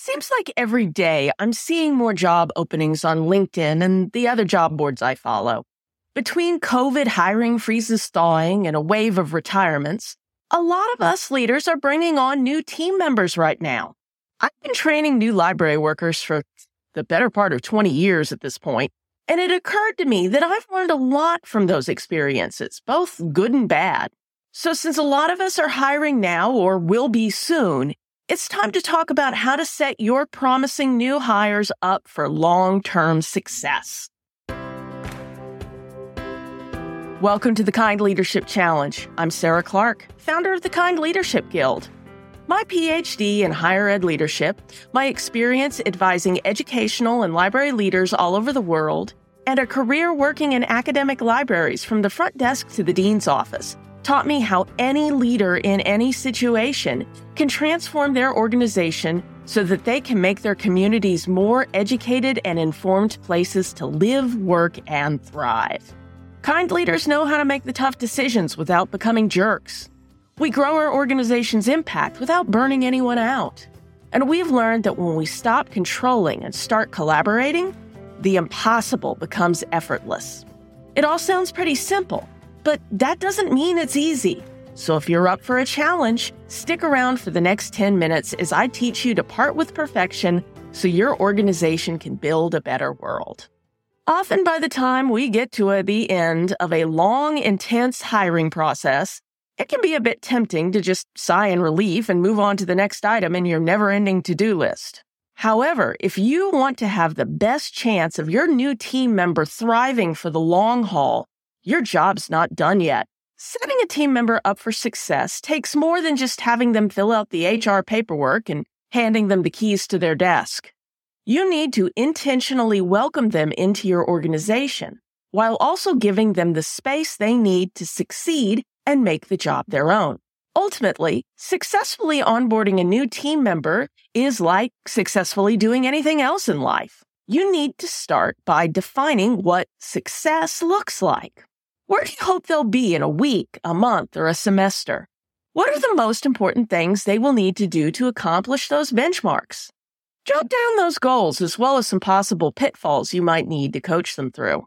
Seems like every day I'm seeing more job openings on LinkedIn and the other job boards I follow. Between COVID hiring freezes thawing and a wave of retirements, a lot of us leaders are bringing on new team members right now. I've been training new library workers for the better part of 20 years at this point, and it occurred to me that I've learned a lot from those experiences, both good and bad. So since a lot of us are hiring now or will be soon, it's time to talk about how to set your promising new hires up for long term success. Welcome to the Kind Leadership Challenge. I'm Sarah Clark, founder of the Kind Leadership Guild. My PhD in higher ed leadership, my experience advising educational and library leaders all over the world, and a career working in academic libraries from the front desk to the dean's office taught me how any leader in any situation can transform their organization so that they can make their communities more educated and informed places to live, work, and thrive. Kind leaders know how to make the tough decisions without becoming jerks. We grow our organization's impact without burning anyone out. And we've learned that when we stop controlling and start collaborating, the impossible becomes effortless. It all sounds pretty simple but that doesn't mean it's easy. So if you're up for a challenge, stick around for the next 10 minutes as I teach you to part with perfection so your organization can build a better world. Often by the time we get to the end of a long, intense hiring process, it can be a bit tempting to just sigh in relief and move on to the next item in your never ending to do list. However, if you want to have the best chance of your new team member thriving for the long haul, your job's not done yet. Setting a team member up for success takes more than just having them fill out the HR paperwork and handing them the keys to their desk. You need to intentionally welcome them into your organization while also giving them the space they need to succeed and make the job their own. Ultimately, successfully onboarding a new team member is like successfully doing anything else in life. You need to start by defining what success looks like. Where do you hope they'll be in a week, a month, or a semester? What are the most important things they will need to do to accomplish those benchmarks? Jot down those goals as well as some possible pitfalls you might need to coach them through.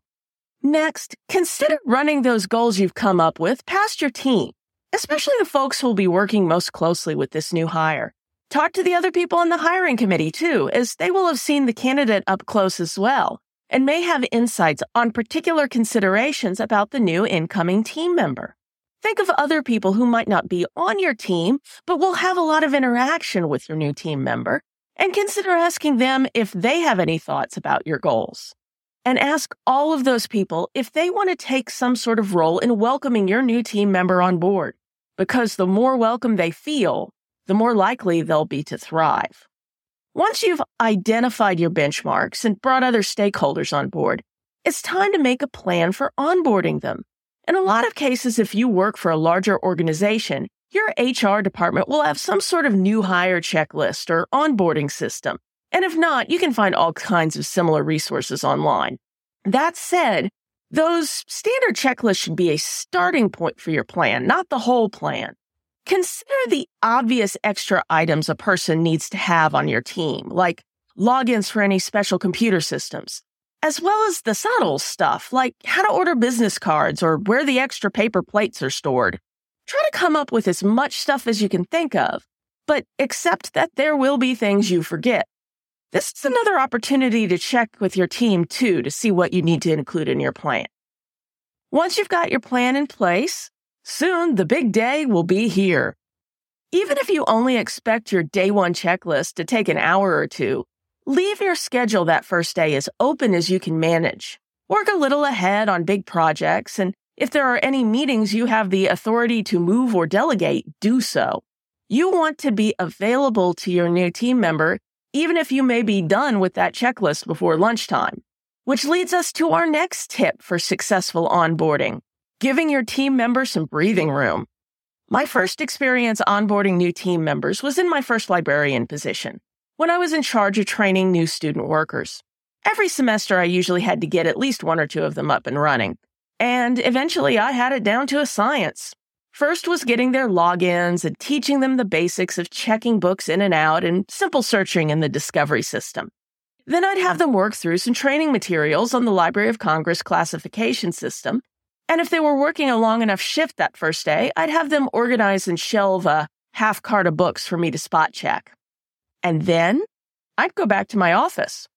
Next, consider running those goals you've come up with past your team, especially the folks who will be working most closely with this new hire. Talk to the other people on the hiring committee too, as they will have seen the candidate up close as well and may have insights on particular considerations about the new incoming team member. Think of other people who might not be on your team, but will have a lot of interaction with your new team member, and consider asking them if they have any thoughts about your goals. And ask all of those people if they want to take some sort of role in welcoming your new team member on board, because the more welcome they feel, the more likely they'll be to thrive. Once you've identified your benchmarks and brought other stakeholders on board, it's time to make a plan for onboarding them. In a lot of cases, if you work for a larger organization, your HR department will have some sort of new hire checklist or onboarding system. And if not, you can find all kinds of similar resources online. That said, those standard checklists should be a starting point for your plan, not the whole plan. Consider the obvious extra items a person needs to have on your team, like logins for any special computer systems, as well as the subtle stuff like how to order business cards or where the extra paper plates are stored. Try to come up with as much stuff as you can think of, but accept that there will be things you forget. This is another opportunity to check with your team too to see what you need to include in your plan. Once you've got your plan in place, Soon the big day will be here. Even if you only expect your day one checklist to take an hour or two, leave your schedule that first day as open as you can manage. Work a little ahead on big projects, and if there are any meetings you have the authority to move or delegate, do so. You want to be available to your new team member, even if you may be done with that checklist before lunchtime. Which leads us to our next tip for successful onboarding giving your team members some breathing room. My first experience onboarding new team members was in my first librarian position, when I was in charge of training new student workers. Every semester, I usually had to get at least one or two of them up and running. And eventually, I had it down to a science. First was getting their logins and teaching them the basics of checking books in and out and simple searching in the discovery system. Then I'd have them work through some training materials on the Library of Congress classification system. And if they were working a long enough shift that first day, I'd have them organize and shelve a half cart of books for me to spot check. And then I'd go back to my office.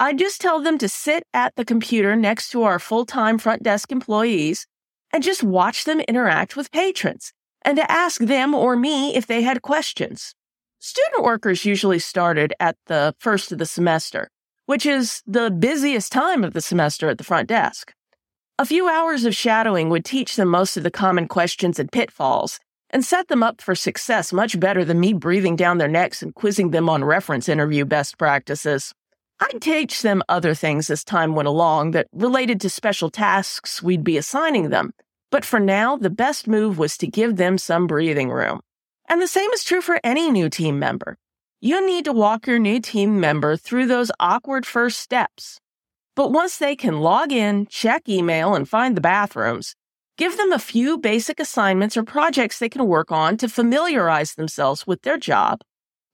I'd just tell them to sit at the computer next to our full time front desk employees and just watch them interact with patrons and to ask them or me if they had questions. Student workers usually started at the first of the semester, which is the busiest time of the semester at the front desk. A few hours of shadowing would teach them most of the common questions and pitfalls and set them up for success much better than me breathing down their necks and quizzing them on reference interview best practices. I'd teach them other things as time went along that related to special tasks we'd be assigning them. But for now, the best move was to give them some breathing room. And the same is true for any new team member. You need to walk your new team member through those awkward first steps. But once they can log in, check email, and find the bathrooms, give them a few basic assignments or projects they can work on to familiarize themselves with their job.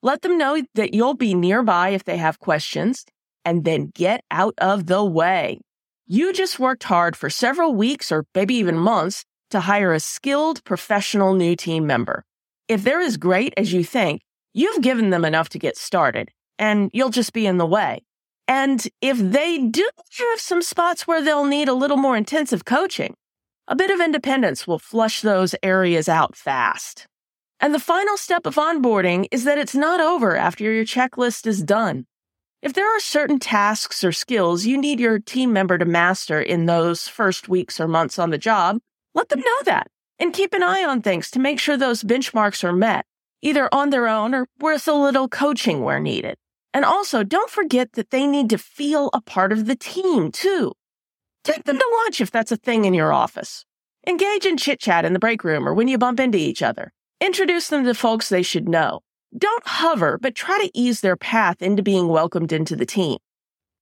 Let them know that you'll be nearby if they have questions and then get out of the way. You just worked hard for several weeks or maybe even months to hire a skilled professional new team member. If they're as great as you think, you've given them enough to get started and you'll just be in the way. And if they do have some spots where they'll need a little more intensive coaching, a bit of independence will flush those areas out fast. And the final step of onboarding is that it's not over after your checklist is done. If there are certain tasks or skills you need your team member to master in those first weeks or months on the job, let them know that and keep an eye on things to make sure those benchmarks are met, either on their own or with a little coaching where needed. And also, don't forget that they need to feel a part of the team too. Take them to lunch if that's a thing in your office. Engage in chit chat in the break room or when you bump into each other. Introduce them to folks they should know. Don't hover, but try to ease their path into being welcomed into the team.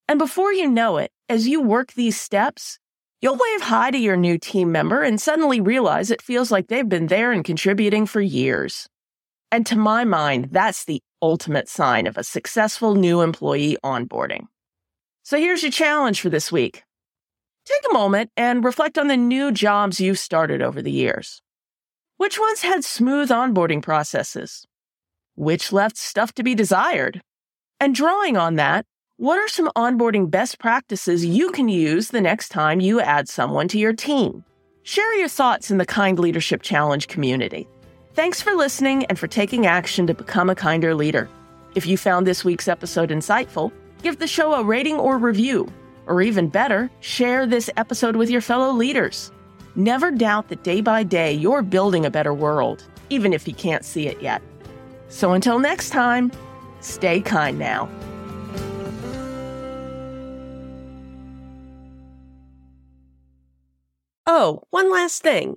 And before you know it, as you work these steps, you'll wave hi to your new team member and suddenly realize it feels like they've been there and contributing for years. And to my mind, that's the ultimate sign of a successful new employee onboarding. So here's your challenge for this week. Take a moment and reflect on the new jobs you've started over the years. Which ones had smooth onboarding processes? which left stuff to be desired. And drawing on that, what are some onboarding best practices you can use the next time you add someone to your team? Share your thoughts in the Kind Leadership Challenge community. Thanks for listening and for taking action to become a kinder leader. If you found this week's episode insightful, give the show a rating or review. Or even better, share this episode with your fellow leaders. Never doubt that day by day you're building a better world, even if you can't see it yet. So until next time, stay kind now. Oh, one last thing.